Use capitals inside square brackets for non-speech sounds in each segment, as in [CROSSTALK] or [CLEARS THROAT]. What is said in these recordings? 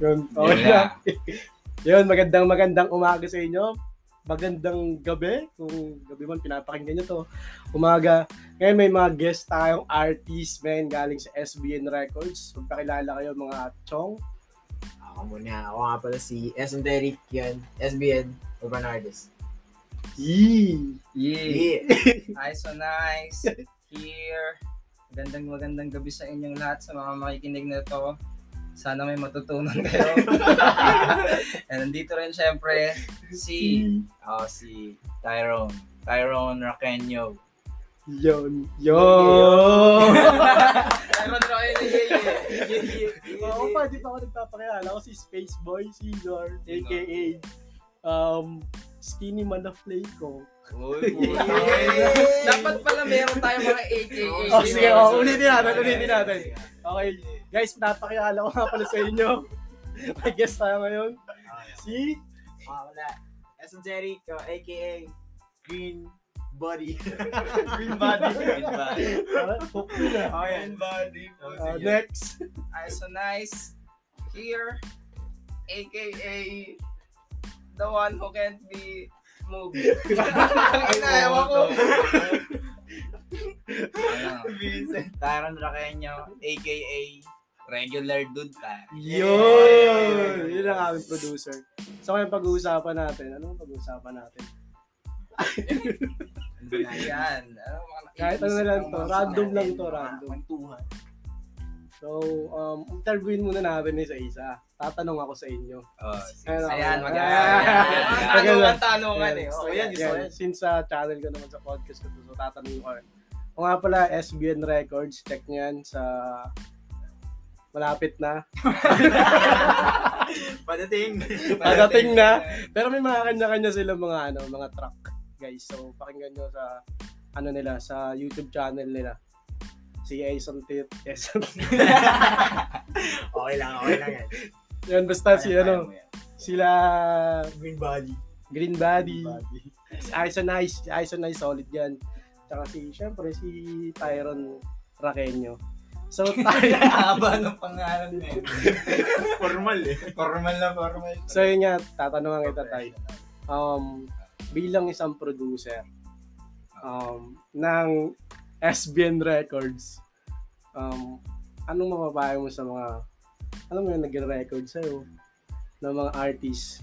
Yun, okay Yun na. na. [LAUGHS] Yun, magandang magandang umaga sa inyo. Magandang gabi. Kung gabi man, pinapakinggan nyo to. Umaga. Ngayon may mga guest tayong artist, men, galing sa SBN Records. Magpakilala kayo mga chong. Ako muna. Ako nga pala si S. Derek yan. SBN Urban Artist. Yee! Yeah. Yeah. [LAUGHS] Hi, so nice. Here. Magandang magandang gabi sa inyong lahat sa mga makikinig na to. Sana may matutunan [LAUGHS] kayo. And nandito rin syempre si oh, si Tyrone. Tyrone Raquenyo. Yun. Yun! [LAUGHS] Tyrone. Yeah, Oo pa, di pa ako nagpapakilala. Ako si Space Boy Caesar, aka um, Skinny Man of Flayco. [LAUGHS] Uy, Dapat pala meron tayong mga AKA. Oh, sige, oh, ulitin natin, ulitin natin. Okay, guys, napakilala ko nga pala sa inyo. [LAUGHS] May guest tayo ngayon. Si Ako wala. Derek, uh, aka Green Body. [LAUGHS] Green Body. [LAUGHS] Green Body. Ah, yun ah. Oh, yan. Body. Ah, next. Ay, so nice. Here, aka the one who can't be moved. Ang ina, ewan ko. Vincent. Tyron Raquenyo, aka regular dude ka. Yun! Yun ang aming producer. So, ngayon pag-uusapan natin. Anong pag-uusapan natin? [LAUGHS] Ayan. Ano, Kahit ano na lang to, random lang to, random. kwentuhan. So, um, interviewin muna natin isa-isa. Tatanong ako sa inyo. Oh, Ayan, ayan. Ayan. Tanungan, tanungan eh. Oh, yan, yan. Since sa channel ko naman sa podcast ko so tatanungin ko. O nga pala, SBN Records, check nyo yan sa malapit na. [LAUGHS] Padating. Padating na. Pero may mga kanya-kanya sila mga ano, mga track, guys. So, pakinggan nyo sa ano nila, sa YouTube channel nila. Si Ason Tit. Ason. [LAUGHS] okay lang, okay lang yan. yan, basta si ano, sila Green Body. Green Body. Iso Nice, Iso Nice solid yan. Tsaka si, syempre, si Tyron Raquenyo. So, tayo, [LAUGHS] Haba ng pangalan na yun. Formal eh. Formal na formal. so yun nga, tatanungan kita tayo. Um, bilang isang producer um, ng SBN Records, um, anong mapapayo mo sa mga, alam mo yung nag-record sa'yo, ng mga artists,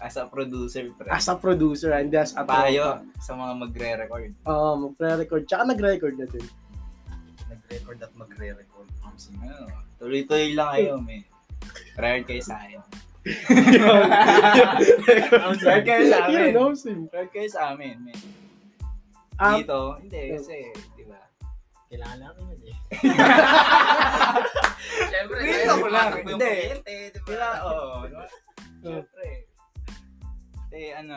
As a producer, pre. as a producer, and as a Payo sa mga magre-record. Oo, magre-record. Tsaka nag-record na din. Nag-record at magre-record. Ano, tuloy-tuloy lang kayo, may. Prior kayo sa akin. [LAUGHS] Prior kayo sa amin. Yun, no. Prior kayo sa amin, may. Um, Dito, hindi, kasi, di ba? Kailangan namin yun eh. [LAUGHS] Siyempre, Dito ko lang, hindi. kuryente, di ba? Kailangan- Oo. ba? Siyempre. Eh, ano,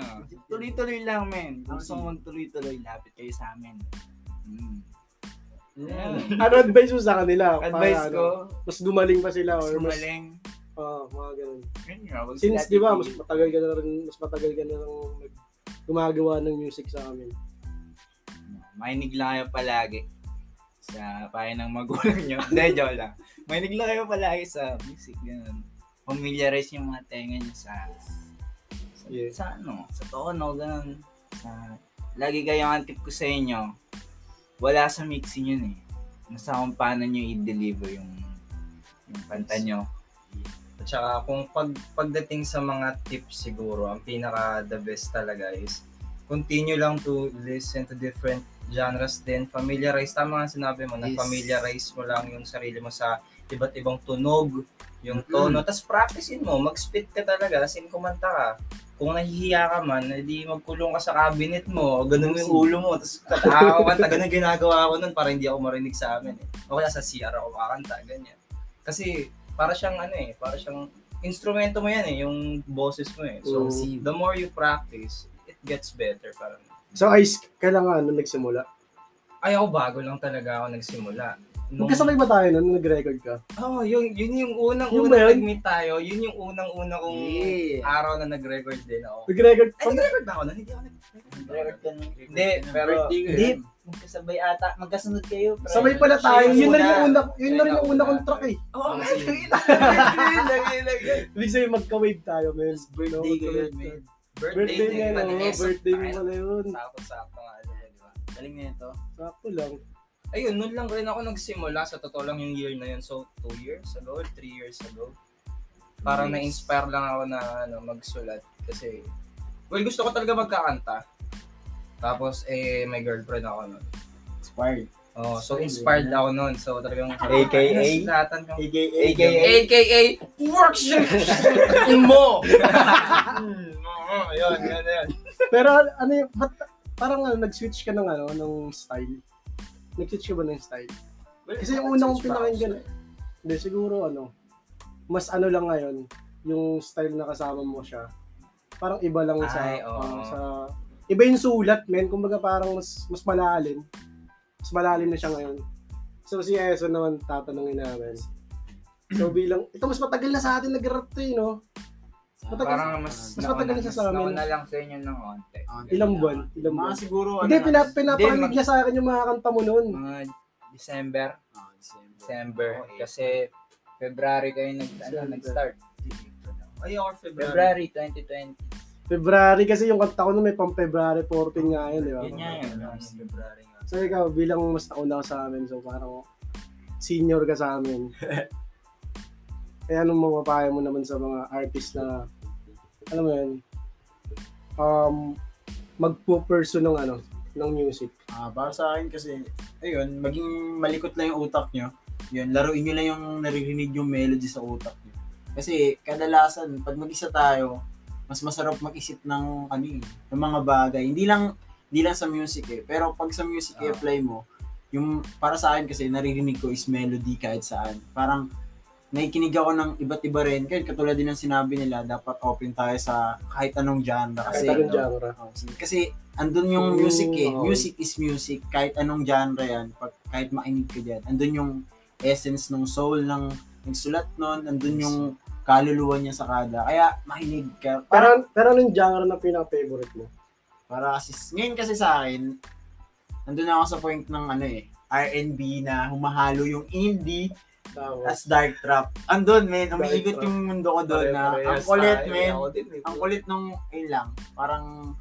tuloy-tuloy lang, men. Gusto mo tuloy-tuloy, lapit kayo sa amin. Mm. Yeah. ano advice mo sa kanila? Para, Advice ano, ko, mas gumaling pa sila mas or mas, gumaling. Oo, mga ganun. Nga, Since, di ba, mas matagal ka na rin, mas matagal ka na rin gumagawa ng music sa amin. Mainig lang kayo palagi sa payo ng magulang nyo. Hindi, [LAUGHS] joke lang. Mainig lang kayo palagi sa music. Ganun. Familiarize yung mga tenga nyo sa, sa, Yeah. sa ano, sa tono, ganun. Sa, lagi kayo ang tip ko sa inyo, wala sa mixing yun eh. Nasa kung paano nyo i-deliver yung, yung kanta nyo. At saka kung pag, pagdating sa mga tips siguro, ang pinaka the best talaga is continue lang to listen to different genres din. Familiarize, tama nga sinabi mo, na Yes. familiarize mo lang yung sarili mo sa iba't ibang tunog, yung tono. Tapos practicein mo, mag-spit ka talaga, as in kumanta ka. Kung nahihiya ka man, edi magkulong ka sa cabinet mo, ganun mo yung ulo mo, tapos kakakanta, ganun ginagawa ko nun para hindi ako marinig sa amin eh. O kaya sa CR ako kakanta, ganyan. Kasi para siyang ano eh, para siyang instrumento mo yan eh, yung boses mo eh. So, Mm. the more you practice, it gets better parang. So, Ice, kailan nga ano nagsimula? Ay ako bago lang talaga ako nagsimula. Nung- Magkasabay ba tayo nun nag-record ka? Oo, oh, yun, yun yung unang Yun unang nag-meet tayo. Yun yung unang unang kong Yeah. araw na nag-record din ako. Nag-record Ay, nag-record ba ako nun? Hindi ako nag-record. Hindi, pero Hindi, yun. magkasabay ata. Magkasunod kayo. pre. Sabay pala tayo. Yun na rin yung una. una, yun na rin yung una kong track eh. Oo, oh, Kasi- [LAUGHS] Ibig sabihin magka-wave tayo, man. Birthday ko yun, man. Birthday niya, pa no? ni Eso. Birthday mo pala yun. Sakto-sakto nga. yun, di ba? Galing na ito. Sakto lang. Ayun, noon lang rin ako nagsimula. Sa totoo lang yung year na yun. So, two years ago, three years ago. Parang Nice. na-inspire lang ako na ano, magsulat. Kasi, well, gusto ko talaga magkakanta. Tapos, eh, may girlfriend ako nun. Expired. Oh, so inspired ako nun. So, talagang... [LAUGHS] AKA? Nasulatan ko. AKA. AKA. AKA, workshop [LAUGHS] mo! Oo, [LAUGHS] yun, yun, yun. Pero ano yung, parang ano, nag-switch ka ng ano, ng style? Nag-switch ka ba ng style? Kasi yung unang kong pinakinggan, hindi, siguro ano, mas ano lang ngayon, yung style na kasama mo siya. Parang iba lang sa, Ay, oo. parang sa, iba yung sulat, men. Kumbaga parang mas, mas malalim. Mas malalim na siya ngayon. So si Eson naman tatanungin namin. So bilang, ito mas matagal na sa atin nag-rap to eh, no? Matagal- Parang mas, mas matagal na siya sa amin. nauna lang sa inyo ng konti. Ilang buwan? Ilang Mga buwan? siguro, Hindi, ano pina, Hindi, mag- niya sa akin yung mga kanta mo noon. Mga December, ah, December. December. Okay. Kasi February kayo nag, ano, nag-start. Ay, ako February 2020. February kasi yung kanta ko noon may pang February 14 nga yun, di ba? Yun nga yun. February nga. So ikaw, bilang mas nauna ka sa amin, so parang senior ka sa amin. [LAUGHS] eh anong mapapayo mo naman sa mga artist na, alam mo yun, um, magpo-pursue ng ano, ng music. Ah, para sa akin kasi, ayun, maging malikot lang yung utak nyo. Yun, laruin nyo lang yung naririnig yung melody sa utak nyo. Kasi kadalasan, pag mag-isa tayo, mas masarap mag-isip ng ano eh, ng mga bagay. Hindi lang hindi lang sa music eh. Pero pag sa music Ah. i-apply mo, yung para sa akin kasi naririnig ko is melody kahit saan. Parang nakikinig ako ng iba't iba rin. Kaya katulad din ng sinabi nila, dapat open tayo sa kahit anong genre. Kasi, Kasi, anong genre. Oh, sige. Kasi andun yung Mm, music eh. oo. Music is music. Kahit anong genre yan. Pag, kahit makinig ka dyan. Andun yung essence ng soul ng nagsulat nun. Andun yung kaluluwa niya sa kada. Kaya makinig ka. Para, Pero, pero anong genre na pinaka-favorite mo? para kasi, ngayon kasi sa akin, andun ako sa point ng ano eh, R&B na humahalo yung indie Tama. as dark trap. Andun, men. Umiikot trap. yung mundo ko doon na ang kulit, men. Ang eh. kulit nung, ayun lang, parang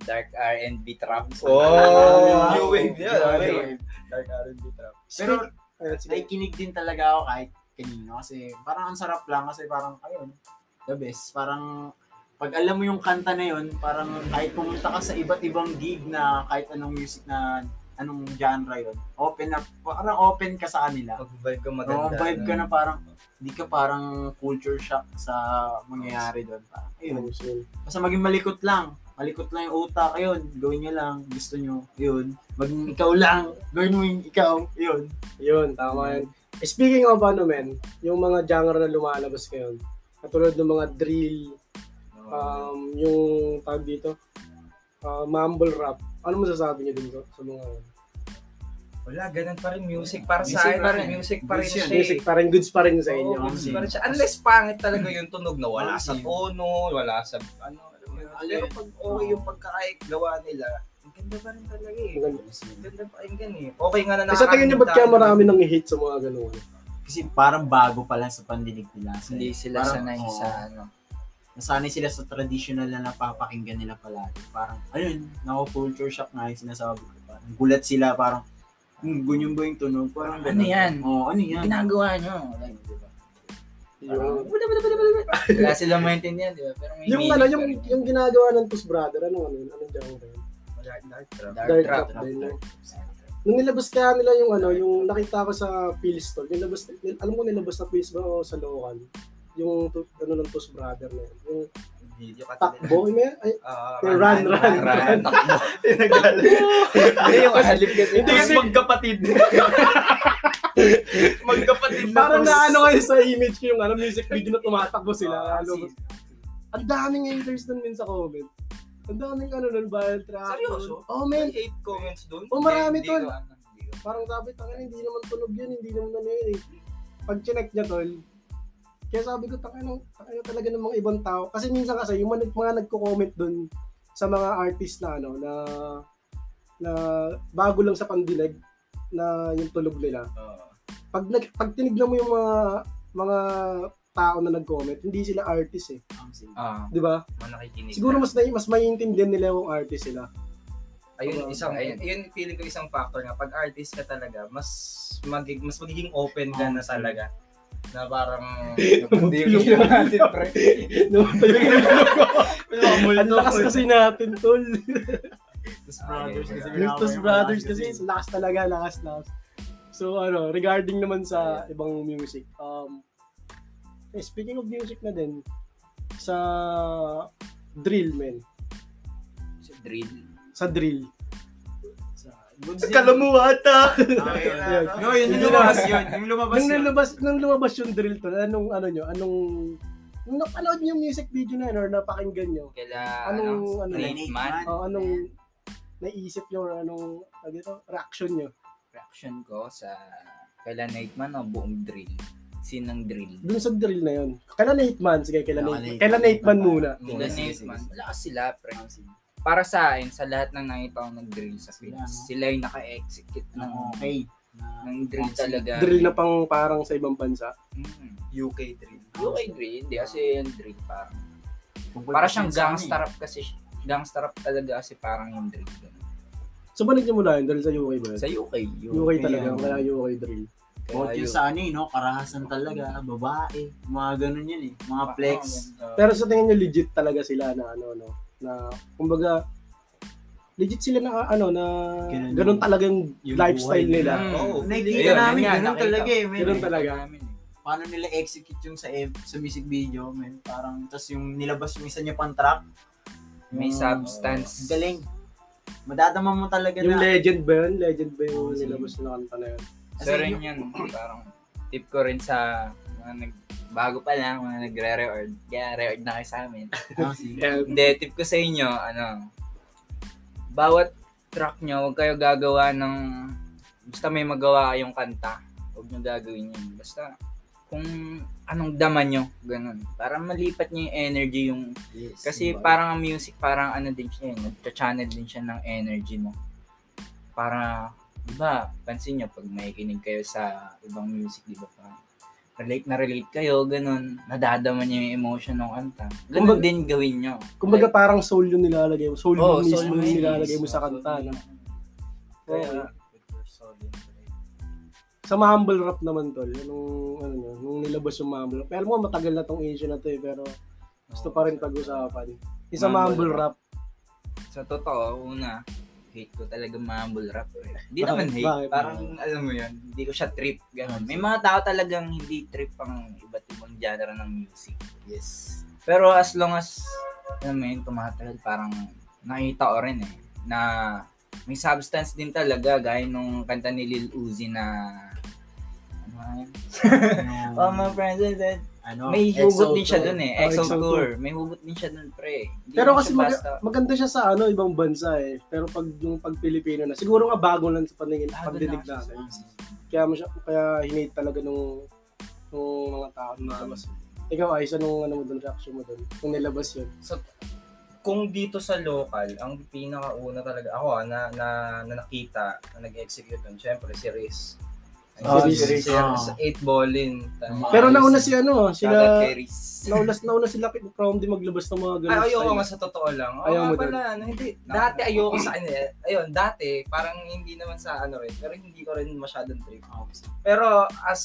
Dark R&B trap. Oh, new wave yan. New okay. wave. Dark R&B trap. Pero Ayun, sige. nakikinig din talaga ako kahit kanino kasi parang ang sarap lang kasi parang ayun the best parang pag alam mo yung kanta na yun parang kahit pumunta ka sa iba't ibang gig na kahit anong music na anong genre yun open up parang open ka sa kanila. Mag-vibe ka maganda. vibe ka na parang hindi ka parang culture shock sa mangyayari doon parang ayun. Ayun. basta maging malikot lang. Malikot lang yung utak ayun. Gawin nyo lang gusto nyo yun. Maging ikaw lang. Gawin mo yung ikaw yun. Yun, tama yun. Speaking of ano men, yung mga genre na lumalabas ngayon, katulad ng mga drill, um, yung tawag dito, uh, mumble rap, ano masasabi niyo dun sa mga Wala, ganun pa rin music. Para Music sa akin, pa rin. music pa rin siya. music pa rin, goods pa rin sa inyo? music pa rin siya. Unless pangit talaga yung tunog na wala sa tono, wala sa ano. Pero pag okay yung pagkakagawa nila, ang ganda pa rin talaga eh. Ang ganda. Pa rin gan eh. Okay nga na Eh, sa tingin niyo ba't kaya marami nang hit sa mga ganun? kasi parang bago pa lang sa pandinig nila. Hindi sila parang, sanay sa ano. Nasanay sila sa traditional na napapakinggan nila palagi. Parang, ayun, nako culture shock nga yung sinasabi ko. Parang gulat sila, parang, hmm, ganyan ba yung tunog? Parang, Ano yan? Oo, ano yan? Ginagawa nyo. Like, diba? Yung, Wala silang maintindihan, di ba? Pero may yung ano, yung, yung ginagawa ng Puss Brother, ano ano, yun? anong genre yun? Dark trap. Dark trap. Nung nilabas kaya nila yung ano, yung nakita ko sa Philstone, nilabas, nil, alam mo nilabas na Phil's ba o sa local? Yung ano ng Puss Brother na yun. Yung Video ka takbo, may, ay, Ah, yung run, run, run. [LAUGHS] [LAUGHS] Hindi yung halip kasi. Hindi kasi- magkapatid. [LAUGHS] magkapatid na Parang na ano kayo sa image ko yung ano, music video na tumatakbo sila. Ah, ano, si- ang daming haters nun min sa comment. Ang daming ano nun, viral track. Seryoso? Oh, man. hate comments doon. Oh, marami tol. Parang sabi, tangin, hindi naman tunog yun, hindi naman ano yun eh. Pag chinek niya, tol, kaya sabi ko, tangin, tangin talaga ng mga ibang tao. Kasi minsan kasi, yung mga, mga nagko-comment dun sa mga artist na ano, na na bago lang sa pandinig na yung tulog nila. Oo. Pag nag, pag tinignan mo yung mga mga tao na nag-comment, hindi sila artist eh. Ah, 'Di ba? Siguro na. mas na, mas maiintindihan nila kung artist sila. ayun Diba? isang ayun, ayun feeling ko isang factor nga pag artist ka talaga mas magig mas magiging open ka na talaga na parang Hindi yung ginawa natin, pre. [LAUGHS] Ang lakas kasi natin, tol. Tapos brothers kasi Yung Tos yung Brothers kasi, lakas talaga, lakas, lakas. So, ano, regarding naman sa ibang music, um, eh, speaking of music na din, sa drill, men. Sa drill. Sa drill. Ah, yun. Ayun. [LAUGHS] No, yun yung lumabas yun. Yung lumabas Nung yun. lumabas, nung lumabas yung drill to, anong, ano nyo, anong, nung napanood yung music video na yun, or napakinggan nyo, Kaila, Anong- ano, ano? Nate Man. o anong, naisip nyo, or anong, ano dito, reaction nyo, Reaction ko sa kaila Nate Man o buong drill. Sinang drill. dun sa drill na yun. Kailan Nate Man? Sige, kailan Kailan Nate, Nate kailan Man. Nate Man muna. Kaila Sige, Nate sige, Man. sige. Lakas sila, pre. Para sa akin, sa lahat ng nakita ko nag-drill sa Philippines, sila yung naka-execute ng, Okay. Na- ng drill talaga. Drill na pang parang sa ibang bansa. Mm. UK drill. UK drill, hindi kasi yung drill parang. Para siyang sa ano eh. gangster rap kasi. Gangster rap talaga kasi parang yung drill. ganun. So, ba nagsimula yun? Dahil sa UK ba? Sa UK, UK talaga, yun. kaya UK drill. Bukod yun sa ano eh, no? Karahasan talaga, babae, mga ganun yun eh, mga flex. Pero sa tingin nyo, legit talaga sila na ano, no? Na, kumbaga, legit sila na ano na Ganun ganun yung- talagang yung lifestyle buhay nila. Mm. Oo. Nakikita Ayun, namin, yun ganun nakita talaga eh, men. Ganun talaga. Namin, eh. Paano nila execute yung sa sa music video, men. Parang, tas yung nilabas yung isa niya pang track. May yung- substance. Galing. Madadama mo talaga Yung na. legend ba yun? Legend ba yung sige. nilabas na kanta na yun? Rin yung- yan, parang tip ko rin sa mga nag bago pa lang, mga nagre-reord. Kaya reord na kayo sa amin. [LAUGHS] Yeah. Hindi, tip ko sa inyo, ano, bawat track nyo, huwag kayo gagawa ng, basta may magawa kayong kanta, huwag nyo gagawin yun. Basta, kung anong dama nyo, ganun. Para malipat nyo yung energy yung, Yes, kasi diba? parang ang music, parang ano din siya, eh, nagcha-channel din siya ng energy mo. Para, di ba, pansin nyo, pag may kinig kayo sa ibang music, di ba, parang relate na relate kayo, ganun, nadadama nyo yung emotion ng kanta. Ganun Kumbaga- din gawin nyo. Kumbaga parang soul yung nilalagay mo. Soul Oo, mo mismo soul yung nilalagay mo sa kanta. No? Kaya. Sa mumble rap naman tol, nung ano nyo, nung nilabas yung mumble rap. Pero alam mo matagal na tong issue na to eh, pero gusto pa rin pag-usapan. Yung sa Mumble mumble rap, Sa totoo, una, hate ko talaga mumble rap. Eh. Hindi naman hate, Bakit? parang alam mo yun, hindi ko siya trip. Ganun. May mga tao talagang hindi trip ang iba't ibang genre ng music. Yes. Pero as long as, alam mo yun, tumatagal, parang nakita ko rin eh, na may substance din talaga, gaya nung kanta ni Lil Uzi na, ano [LAUGHS] All my friends are dead. Ano, May hugot din siya dun eh, Oh, EXO EXO Tour. May hugot din siya dun, pre. Hindi Pero kasi siya mag- basta- maganda siya sa ano ibang bansa eh. Pero pag yung pag Pilipino na, siguro nga bago lang sa paningin, Bago pagdinig siya. natin. Kaya mo siya, kaya hinate talaga nung nung mga tao na nilabas. Ikaw ay nung ano mo doon, reaction mo doon, nung nilabas yun. So, kung dito sa local, ang pinakauna talaga ako ah, na, na, na nakita na nag-execute doon, syempre si Riz. Ah, si si ah. Sa 8 ballin. Tama. Pero nauna si ano, sila, [LAUGHS] nauna, nauna sila from di maglabas ng mga ganun Ay, ayoko nga sa totoo lang. Oo Ayaw mo pala, ano, hindi. Dati ayoko sa kanya. Ayun, dati, parang hindi naman sa ano rin. Pero hindi ko rin masyadong trip. Pero as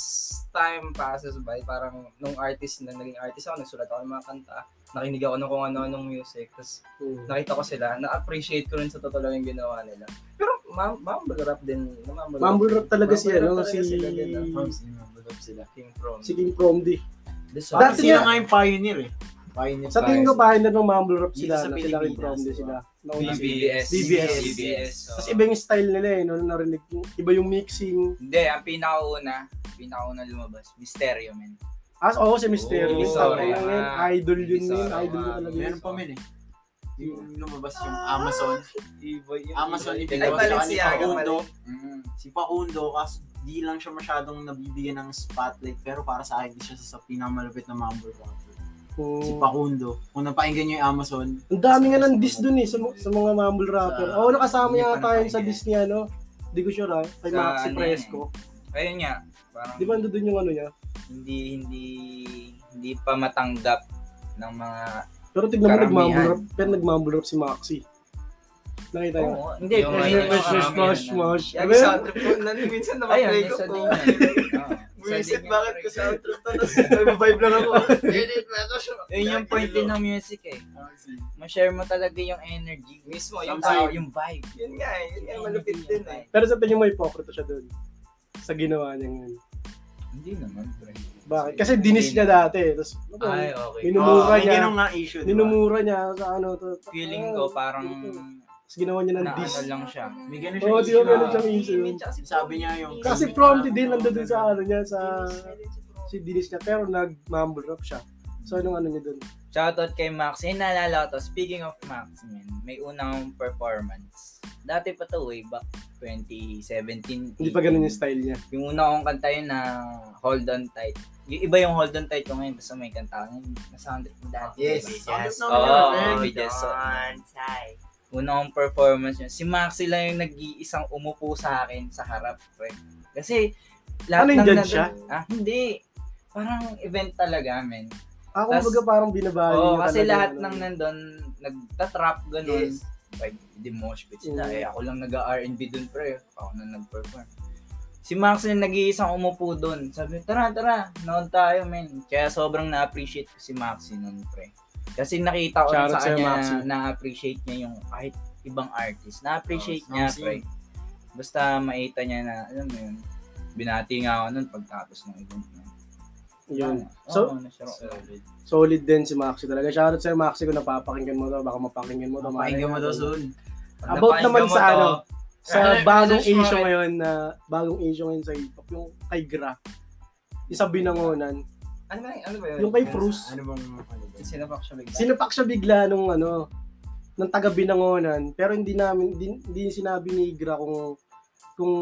time passes by, parang nung artist na naging artist ako, nagsulat ako ng mga kanta, nakinig ako ng kung ano-anong music, tapos Hmm. nakita ko sila, na-appreciate ko rin sa totoo lang yung ginawa nila. Pero mumble rap din. Mumble, Mumble rap talaga si Mumble rap ano, talaga si sila din, ah. Sila. King From. si King From D. Dati sila nga- yung pioneer eh. Pioneer Sa tingin ko na ng mumble rap Dito sila, sa na sila King From D diba? sila. Nauna sila. BBS. BBS. BBS. Tapos iba yung style nila eh, no, narinig ko. Iba yung mixing. Hindi, ang pinakauna, pinakauna lumabas, Mysterio, man. Ah, oo, si Mysterio. Oh, Oh, sorry. Idol yun Ah, yun. Idol ko talaga yun. Meron pa men eh. Yung lumabas yung Amazon. E-boy yun. Amazon yung pinagawa sa ni Facundo. Mm. Si Facundo, kasi di lang siya masyadong nabibigyan ng spotlight. Pero para sa akin, di siya sa pinakamalupit na mumble rapper. Si Oh. Facundo. Kung napakinggan niyo yung Amazon, Ang dami nga ng diss dun eh, sa, sa mga mumble rapper. Oo, nakasama hindi niya pa tayo sa diss niya, no? Hindi ko sure ha. Kay Sa Maxi ano Fresco. Ayun nga, parang Di ba nandun yung ano niya? hindi hindi hindi pa matanggap ng mga Pero tignan mo, nagmumble rap. Pero nagmumble rap si Maxi. Nakita niyo? Oo, hindi Yung yun yung karamihan smash, na- smash. Yung Abe, sound trip ko, nan, minsan nakaplay ko po. [LAUGHS] Buisit, bakit ko sound trip to? Tapos vibe lang ako. [LAUGHS] [LAUGHS] Yun yung point din ng music eh. Ma-share mo talaga yung energy. Mismo, Yung vibe. Yung vibe. Yun nga eh. Yun nga, malupit din eh. Pero sa tingin mo, hypocrite siya dun. Sa ginawa niya ngayon. Hindi naman, pre. Bakit? Kasi dinis niya dati. Tapos, ano, Ay, okay. Minumura Oh, niya. ganun nga issue, di ba? minumura niya sa ano. To, Feeling ko parang Tapos ginawa niya ng na diss. ano lang siya. May ganun Oo, siya di ba issue ganun na- siyang issue? Sabi niya yung... Kasi Promty din nandun din sa ano niya, sa si dinis niya. Pero nag-mumble rap siya. So, anong ano niya dun? Shoutout kay Max. Yung naalala ko to, speaking of Max, man, may unang performance. Dati pa to, way back 2017. Hindi pa ganun yung style niya. Yung una kong kanta yun na Hold On Tight. Yung iba yung Hold On Tight ko ngayon, basta may kanta ko. Nasound it mo dati. Yes. naman oh, yun, friend. yes. So, una kong performance yun. Si Maxi lang yung nag-iisang umupo sa akin sa harap. Pre. Kasi, Ano yung ng judge nandun- siya? Ah, hindi. Parang event talaga, men. Ako Tas- kumbaga parang binabahan Oo, niya kasi lahat ng ano. nandun, nagtatrap ganun. Yes. Like, di mosh pit sila. Mm. Eh, ako lang nag-R&B dun, pre. Ako na nag-perform. Si Max yung nag-iisang umupo dun. Sabi, tara, tara, noon tayo, men. Kaya sobrang na-appreciate ko si Maxi nun, pre. Kasi nakita ko Shoutout sa kanya Maxi. na na-appreciate niya yung kahit ibang artist. Na-appreciate Oh, niya, Maxi. pre. Basta maita niya na, alam mo yun, binati nga ako nun pagtapos ng event. Yun. So, So- solid. Solid din si Maxi talaga. Shoutout sa'yo Maxi kung napapakinggan mo to. Baka mapakinggan mo to. Pakinggan mo daw soon. About naman sa ano, sa Ano, bagong issue ngayon na bagong issue ngayon sa hip hop, yung kay Gra. Yung sa binangonan. Ano ba, ano ba yun? Yung kay Frus. Ano bang... Ano ba? Sinapak siya bigla. Sinupak siya bigla nung ano, ng taga binangonan. Pero hindi namin, hindi, hindi sinabi ni Gra kung kung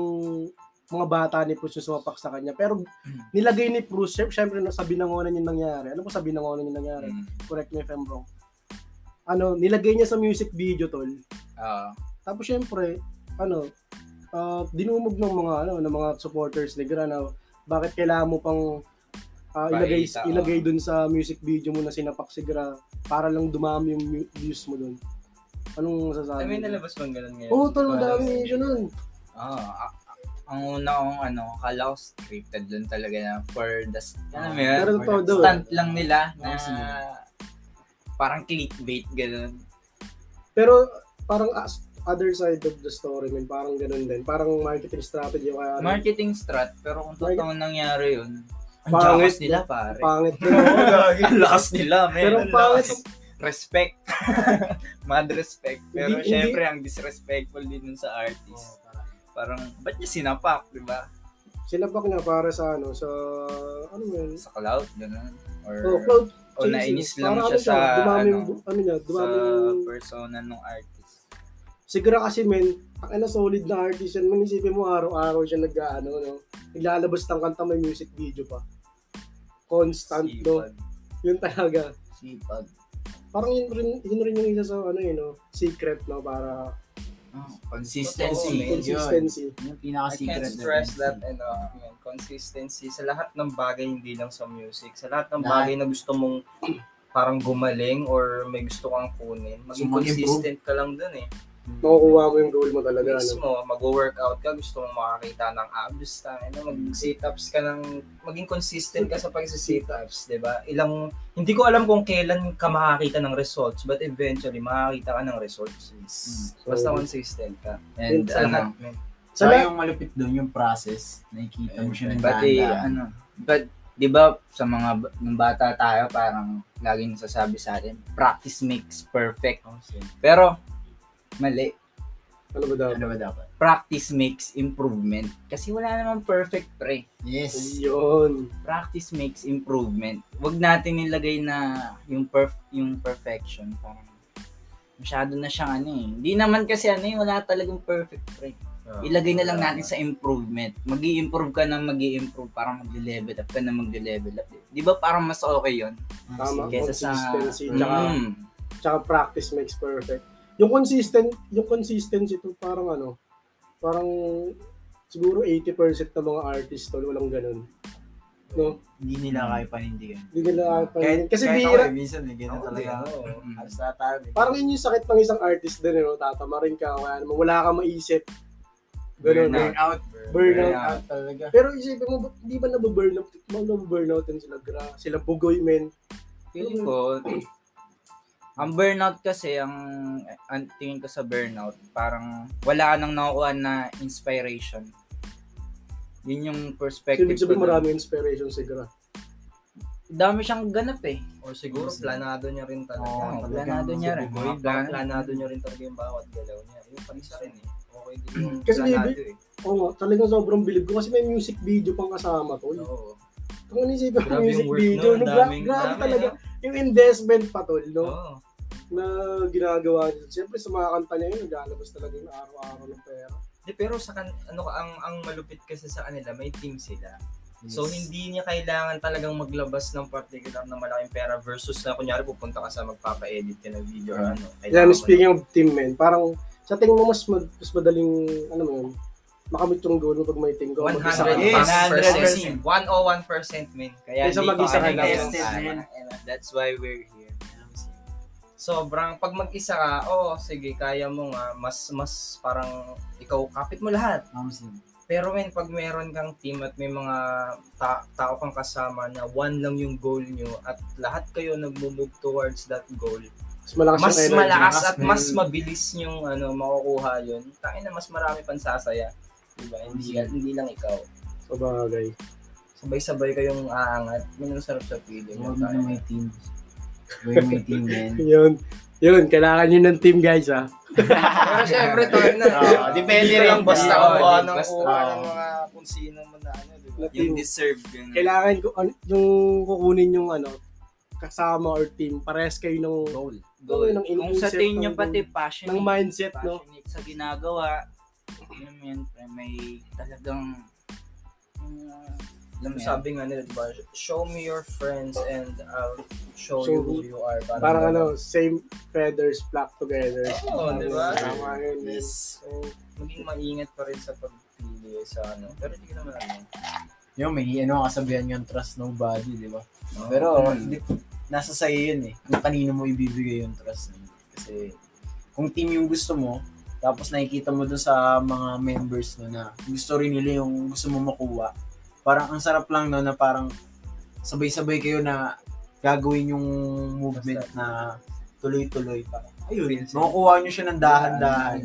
mga bata ni Prus yung sumapak sa kanya. Pero [CLEARS THROAT] nilagay ni Prus, syempre, syempre sa binangonan yung nangyari. Ano po sa binangonan yung nangyari? Mm. Correct me if I'm wrong. Ano, nilagay niya sa music video, tol. Oo. Tapos syempre, ano, ah, dinumog ng mga ano, ng mga supporters ni Gra na bakit kailangan mo pang ah, ilagay Paita, ilagay oh. dun sa music video mo na sinapak si Gra para lang dumami yung views mo dun. Anong masasabi? Ay, may nalabas bang ganun ngayon? Oo, tol, Parang- dami issue nun. Oo. a- ang una kong ano, kala ko scripted lang talaga na for the, ano mo yun? Pero totoo daw. eh. Stunt lang nila na parang clickbait gano'n. Pero parang as other side of the story, man, parang ganun din. Parang marketing strategy kaya ano, Marketing strat, pero kung totoo nangyari yun, ang Pangit, nila pare. pangit [LAUGHS] din. ang lakas nila, men. Pero Ang pangit. Respect. [LAUGHS] Mad respect. Pero Hindi- syempre, ang disrespectful din nun sa artist. Parang, ba't niya sinapak, di ba? sinapak niya para sa ano, sa, ano yun? Sa cloud, gano'n. Or, Oh, cloud o nainis lang Parang siya sa, dumami ano, ano niya, sa dumami yung, persona ng artist. Siguro kasi men, ang ano, solid na artist yan, manisipin mo araw-araw siya nag, ano, no, naglalabas ng kanta, may music video pa. Constant, no? Sipag. Yun talaga. Sipag. Parang yun rin, yun rin yung isa sa, ano yun, no, secret, no, para Oh, Totoo, Consistency. man. consistency. Yun yung I pinaka-secret. can't stress that enough, man. Consistency sa lahat ng bagay, hindi lang sa music. Sa lahat ng Lahat. bagay na gusto mong parang gumaling or may gusto kang kunin, maging consistent ka lang dun eh. Makukuha mo yung goal mo talaga, ano. Mismo, mag-workout ka, gusto mong makakita ng abs, ano, mag-sit-ups ka ng, maging consistent ka sa pag-sit-ups, di ba? Ilang, hindi ko alam kung kailan ka makakita ng results, but eventually, makakita ka ng results. Basta So, consistent ka. And Sa ano. Sa lahat- yung malupit doon, yung process, nakikita mo siya ng Pati, dahan-dahan. ano, but, di ba, sa mga, nung bata tayo, parang, laging nasasabi sa atin, practice makes perfect. Pero, mali. ano ba daw? Ano ba dapat? Practice makes improvement. Kasi wala namang perfect, pre. Yes. Yun. Practice makes improvement. Huwag natin nilagay na yung perf yung perfection. Parang, masyado na siyang ano eh. Hindi naman kasi ano eh, wala talagang perfect pre. Ilagay na lang natin sa improvement. mag improve ka na mag improve parang mag-level up ka na mag-level up. Di ba parang mas okay yon Tama. Kesa sa... Consistency. Tsaka, Mm. tsaka practice makes perfect. Yung consistent, yung consistency to parang ano, parang siguro 80% ng mga artist tol, walang ganun. No? Hindi nila kaya panindigan. Hindi nila Kahit, kasi kahit bihira. ako, eh, minsan eh, ganun talaga. oo. Mm. Alas na tayo. eh. Parang yun yung sakit ng isang artist din, no? tatama rin ka, kaya naman wala kang maisip. Ganun. Burnout. Burnout. Burnout. Talaga. Pero isipin mo, ba't di ba nababurnout? Mga nababurnout din sila, gra, sila bugoy, men. Feeling ko, ang burnout kasi, ang, ang tingin ko sa burnout, parang wala ka nang nakukuha na inspiration. Yun yung perspective Ibig sabihin ko. na- marami inspiration si Gra. Dami siyang ganap eh. Or siguro planado niya rin talaga. Oo, Oh, planado niya rin. si Boy, Boy, plan- planado niya rin talaga yung bawat galaw niya. Yung pag isa rin eh. Okay din yung Kasi planado eh. Oo nga, talagang sobrang bilib ko kasi may music video pang kasama to. Oo. Kung inisipin ko Grabe music yung video, no, gra- Daming, grabe dami, talaga. no? Yung investment pa tol, no? Oo. Na ginagawa niya. Siyempre sa mga kanta niya yun, naglalabas talaga yung araw-araw ng pera. Di, pero sa kan ano ka ang ang malupit kasi sa kanila may team sila. So Yes. hindi niya kailangan talagang maglabas ng particular na malaking pera versus na kunyari pupunta ka sa magpapa-edit ka ng video or ano. Yan, Kailangan mo speaking of team, men, parang sa tingin mo mas, mas madaling, ano mo yun, makamit yung goal mo pag may team ko. na mag-isa 100%. ka. Yes, 100%. 101% min. Kaya Kaysa hindi mag-isa ka lang. That's why we're here. Sobrang pag mag-isa ka, oh sige, kaya mo nga mas mas parang ikaw kapit mo lahat. Pero men, pag meron kang team at may mga ta- tao kang kasama na one lang yung goal nyo at lahat kayo nagmo-move towards that goal, Mas malakas mas malakas Mas at mas mabilis yung ano makukuha yun. Tangin na mas marami pang sasaya. Diba? Hindi, hindi lang ikaw. Sa bagay. Sabay-sabay kayong aangat. Yun ang sarap sa feeling. Huwag na may team. Huwag may team, man. [LAUGHS] Yun. Yun, kailangan nyo ng team, guys, ha? Pero syempre, to na. [LAUGHS] Oo, depende rin. basta Oo, kukuha di- ng basta- kukuha ng oo. mga kung sino man na ano, di ba? Yung deserve yun. Kailangan ko, ano, yung kukunin yung, ano, kasama or team, parehas kayo ng Goal. Goal. ng Kung sa tingin nyo pati passion, ng mindset, no? passionate sa ginagawa, yun yun, pre, may talagang uh, alam mo. Sabi nga nila, di ba? Show me your friends and I'll show So, you who you are. Parang ano, same feathers flock together. Oo, di ba? Tama yun. Yes. So, maging maingat pa rin sa pagpili sa ano. Pero hindi ko naman ano. Yung may ano kasabihan yung trust nobody, di ba? Pero Mm. hindi, nasa sa'yo yun eh. Kung kanino mo ibibigay yung trust na yun. Kasi kung team yung gusto mo, tapos nakikita mo doon sa mga members no na gusto rin nila yung gusto mo makuha. Parang ang sarap lang no na parang sabay-sabay kayo na gagawin yung movement na tuloy-tuloy. Parang, ayun, makukuha nyo siya ng dahan-dahan.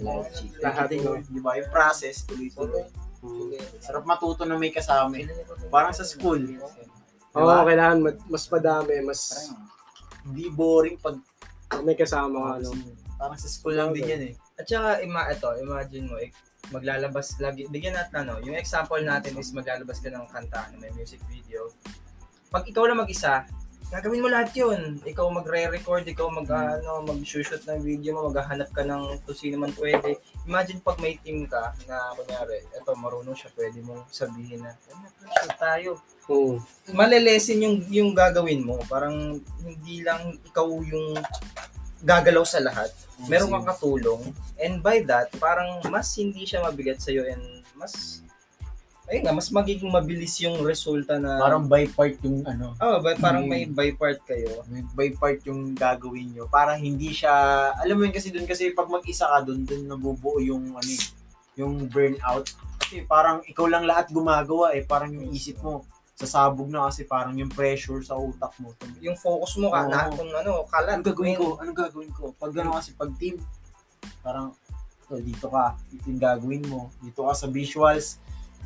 Lahat, no? di ba? Yung process, tuloy-tuloy. Hmm. Sarap matuto na may kasama. Parang sa school. Oo, Diba? kailangan ma- mas madami, mas Hindi boring pag may kasama ka, ano. Parang sa school lang din yan eh. At saka, ima, ito, imagine mo, eh, maglalabas lagi, bigyan natin ano, yung example natin is maglalabas ka ng kanta na may music video. Pag ikaw lang mag-isa, gagawin mo lahat yun. Ikaw magre-record, ikaw mag, ano, mag-shoot ng video mo, maghahanap ka ng kung sino man pwede. Imagine pag may team ka na, kunyari, eto, marunong siya, pwede mong sabihin na, shoot tayo. Hmm. Malelesin yung, yung gagawin mo. Parang hindi lang ikaw yung gagalaw sa lahat meron kang katulong and by that parang mas hindi siya mabigat sa and mas ayun nga mas magiging mabilis yung resulta na Parang by part yung ano, oh but parang Mm. may by part kayo may by part yung gagawin nyo. Para hindi siya, alam mo yun kasi dun kasi pag mag-isa ka dun, dun nabubuo yung ano eh, yung burnout. Kasi parang ikaw lang lahat gumagawa eh, parang yung isip mo sasabog na kasi parang yung pressure sa utak mo. yung focus mo ka Oo. na kung ano kalat Anong gagawin ko? Anong gagawin ko? Pag gano'n kasi pag team, parang "Oh, dito ka, dito yung gagawin mo. Dito ka sa visuals,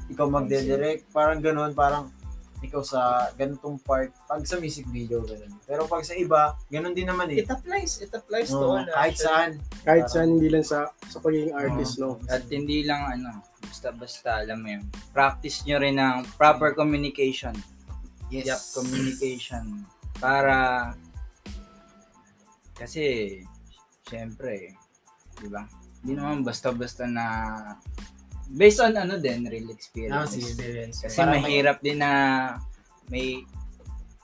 ikaw magde-direct, parang gano'n, parang ikaw sa ganitong part, pag sa music video, gano'n. Pero pag sa iba, gano'n din naman eh. it applies it applies to Oo, all kahit actually. saan. Kahit saan, hindi lang sa sa pagiging artist, no? At hindi lang ano, basta-basta alam mo yun. Practice nyo rin ng proper communication. Yes. Yup, communication. Para kasi Siyempre, di ba? Hindi naman basta-basta na based on ano din, real experience. sige. Experience. Kasi may- mahirap din na may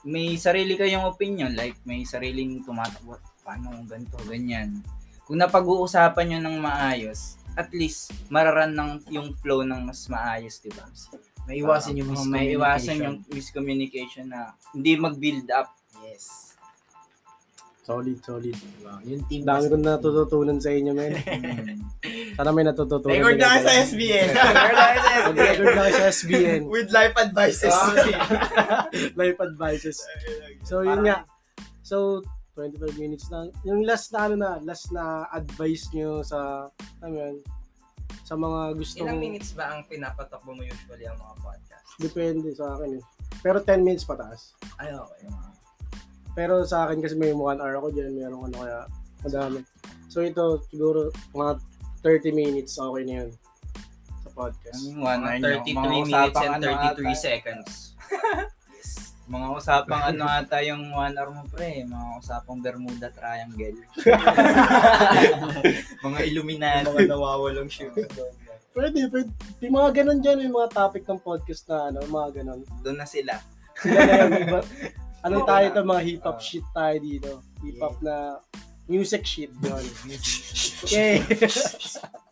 may sarili kayong opinion, like may sariling tumatakbo, paano ganito, ganyan. Kung napag-uusapan nyo ng maayos, at least mararan ng yung flow ng mas maayos, di ba? May iwasan yung miscommunication. may iwasan yung miscommunication na hindi mag-build up. Yes. Solid, solid. Diba? Yung team Dami kong natututunan sa inyo, men. [LAUGHS] Sana may natututunan. Record na sa SBN. Mag-record [LAUGHS] na sa SBN. With life advices. [LAUGHS] Life advices. So, yun nga. So, 25 minutes na. Yung last na ano na, last na advice nyo sa, ano yun, sa mga gustong, Ilang minutes ba ang pinapatakbo mo usually ang mga podcast? depende sa akin eh. Pero 10 minutes pataas. Ay, okay. Pero sa akin kasi may 1 hour ako dyan, merong ano kaya, madami. So ito, siguro mga 30 minutes, okay na yun. Sa podcast. Yung one hour Mga nyo, 33 mga minutes and ano 33 ata, seconds. [LAUGHS] Mga usapang ano ata yung one hour mo pre, mga usapang Bermuda Triangle. [LAUGHS] mga Illuminati. Mga nawawalang shoes. Pwede, pwede. Yung mga ganun dyan, yung mga topic ng podcast na ano, mga ganun. Doon na sila. Sila na yun. [LAUGHS] Ano tayo na. to, mga hip-hop Ah. shit tayo dito. Hip-hop na music shit yun. [LAUGHS] Okay.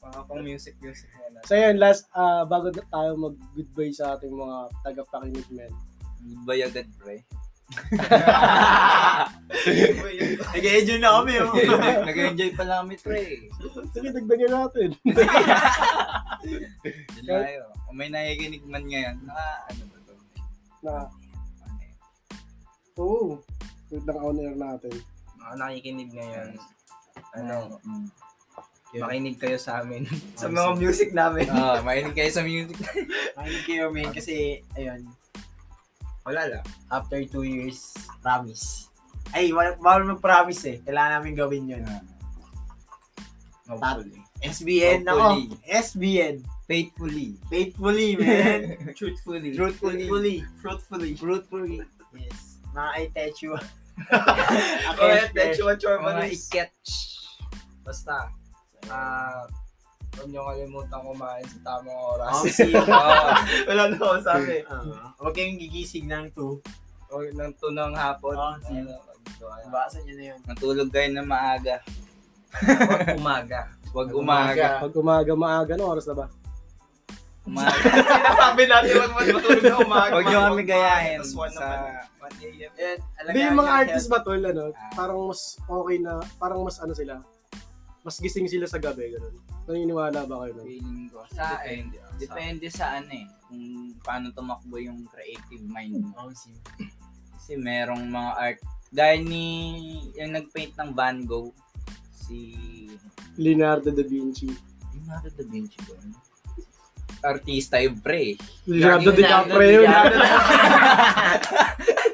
Mga pang music, music na. so yun, last, ah, bago tayo mag-goodbye sa ating mga tagapakinig men. Goodbye agad pre. [LAUGHS] Nag-enjoy na kami. Oh. Nag-enjoy pa lang kami pre. Sige, dagdagan natin. [LAUGHS] Yun tayo. Kung may nakikinig man ngayon, naka ano ba to? na, Ano oo. Wait lang on air natin. Mga nakikinig ngayon. Ano, Mm. makinig kayo sa amin. sa Oh, mga music namin. Ah, makinig kayo sa music. [LAUGHS] Makinig kayo, men, kasi, ayun, Wala lang. after two years, promise. Ay, wala, bawal mag-promise eh. Kailangan namin gawin yun. Hopefully. SBN, ako. Hopefully. SBN. Faithfully. Faithfully, man. [LAUGHS] Truthfully. Truthfully. Fruitfully. Fruitfully. Yes. Mga I touch you. Okay, that's what [LAUGHS] your Mga mga iketch. Basta, ah, huwag niyo kalimutan kumain sa tamang oras. Oh, [LAUGHS] you. Wala na ako sabi. Ah, Huwag kayong gigising ng 2. Huwag nang tunang hapon. Oh, sige. Ano, Basa nyo na yun. Natulog kayo na maaga. Huwag umaga. Huwag Huwag umaga. Pag umaga, maaga, no oras na ba? Umaga. [LAUGHS] Sinasabi natin huwag matulog na umaga. Huwag nyo kami gayahin sa... naman. 1 a.m. Hindi, yung mga artist ba tol, ano, parang mas okay na, parang mas ano sila, mas gising sila sa gabi, gano'n. Naniniwala ba kayo? Feeling ko. Sa akin, Depende. depende sa ano eh. Kung paano tumakbo yung creative mind mo. Oh, see. Kasi merong mga art. Gaya ni yung nagpaint ng Van Gogh, si Leonardo da Vinci. Leonardo da Vinci ba? Artista yung pre. Leonardo [LAUGHS] Leonardo DiCaprio yun.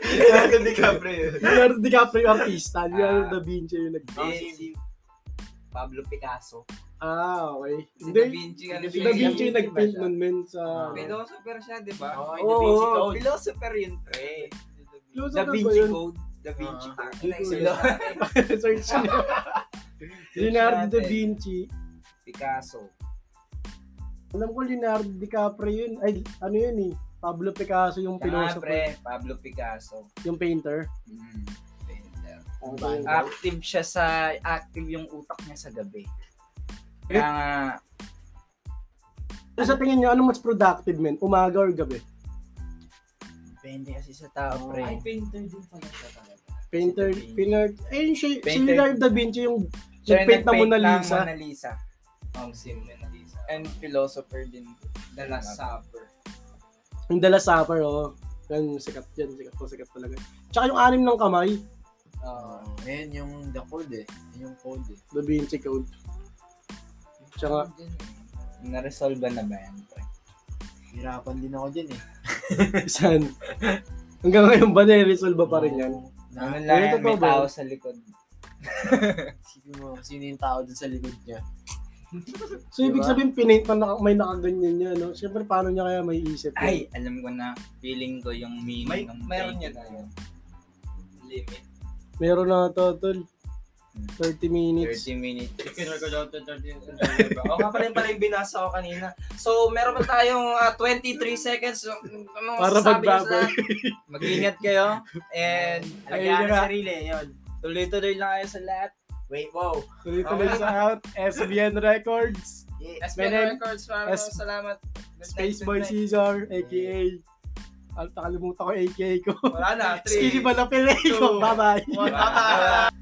Leonardo DiCaprio. Leonardo DiCaprio artista. Leonardo da Vinci yung nag Pablo Picasso. Ah, okay. Si Da Vinci, ano si? Da Vinci yung nagpaint nun, men, sa... Ah. Philosopher siya, di ba? Oh, Oo, the basic code. philosopher yun pre. Close Da ba Vinci yun? Code. Da Vinci Ah. Code. Sila- [LAUGHS] Search niyo. [LAUGHS] Leonardo da. Vinci. Picasso. Alam ko Leonardo DiCaprio yun. Ay, ano yun eh. Pablo Picasso yung Siya nga, philosopher. pre, Pablo Picasso. Yung painter. Mm. Okay. Active siya sa, active yung utak niya sa gabi. Kaya nga, So, sa tingin nyo, ano mas productive, men? Umaga or gabi? depende kasi sa tao, pre. Ay, painter din pala siya talaga. Painter, painter, ayun siya, si Painter. Leonardo da Vinci yung Siya nagpaint yung na Mona nagpaint Lisa. Mona Lisa. Ang sim Mona Lisa. And philosopher din. The Last Supper. Yung The Last Supper, oh. Yan, sikat yan, sikat po, sikat talaga. Tsaka yung anim ng kamay, Oh, ayan yung the code eh. Yung code eh. Da Vinci Code. Tsaka, Na-resolve na ba yan, pre? Hirapan din ako dyan eh. [LAUGHS] saan? Hanggang ngayon ba na-resolve ba pa rin yan? Oo. Ano lang, yan, may tao sa likod. isipin mo, sino yung tao dun sa likod niya. So, ibig Diba? sabihin, pinaint na naka, may nakaganyan niya, no? Siyempre, paano niya kaya may isip? Ay, alam ko na, feeling ko yung meaning May, ng meron na tayo. yun. Limit. Meron na to, tol. 30 minutes. 30 minutes. Oo nga pala yung pala yung binasa ko kanina. So, meron pa tayong ah, 23 seconds. So, Ano Para masasabi sa- Mag-ingat kayo. And Ayun ang nga. sarili, yun. tuloy-tuloy lang kayo sa lahat. Wait, wow. Tuloy-tuloy sa out. SBN Records. SBN Menem, Records, maraming S- salamat. Good night, Spaceboy good night. Caesar, a.k.a. Ang nakalimutan ko AKA ko. Wala na. [LAUGHS] Skinny Three, ba na pili ko? [LAUGHS] Bye-bye. Bye-bye.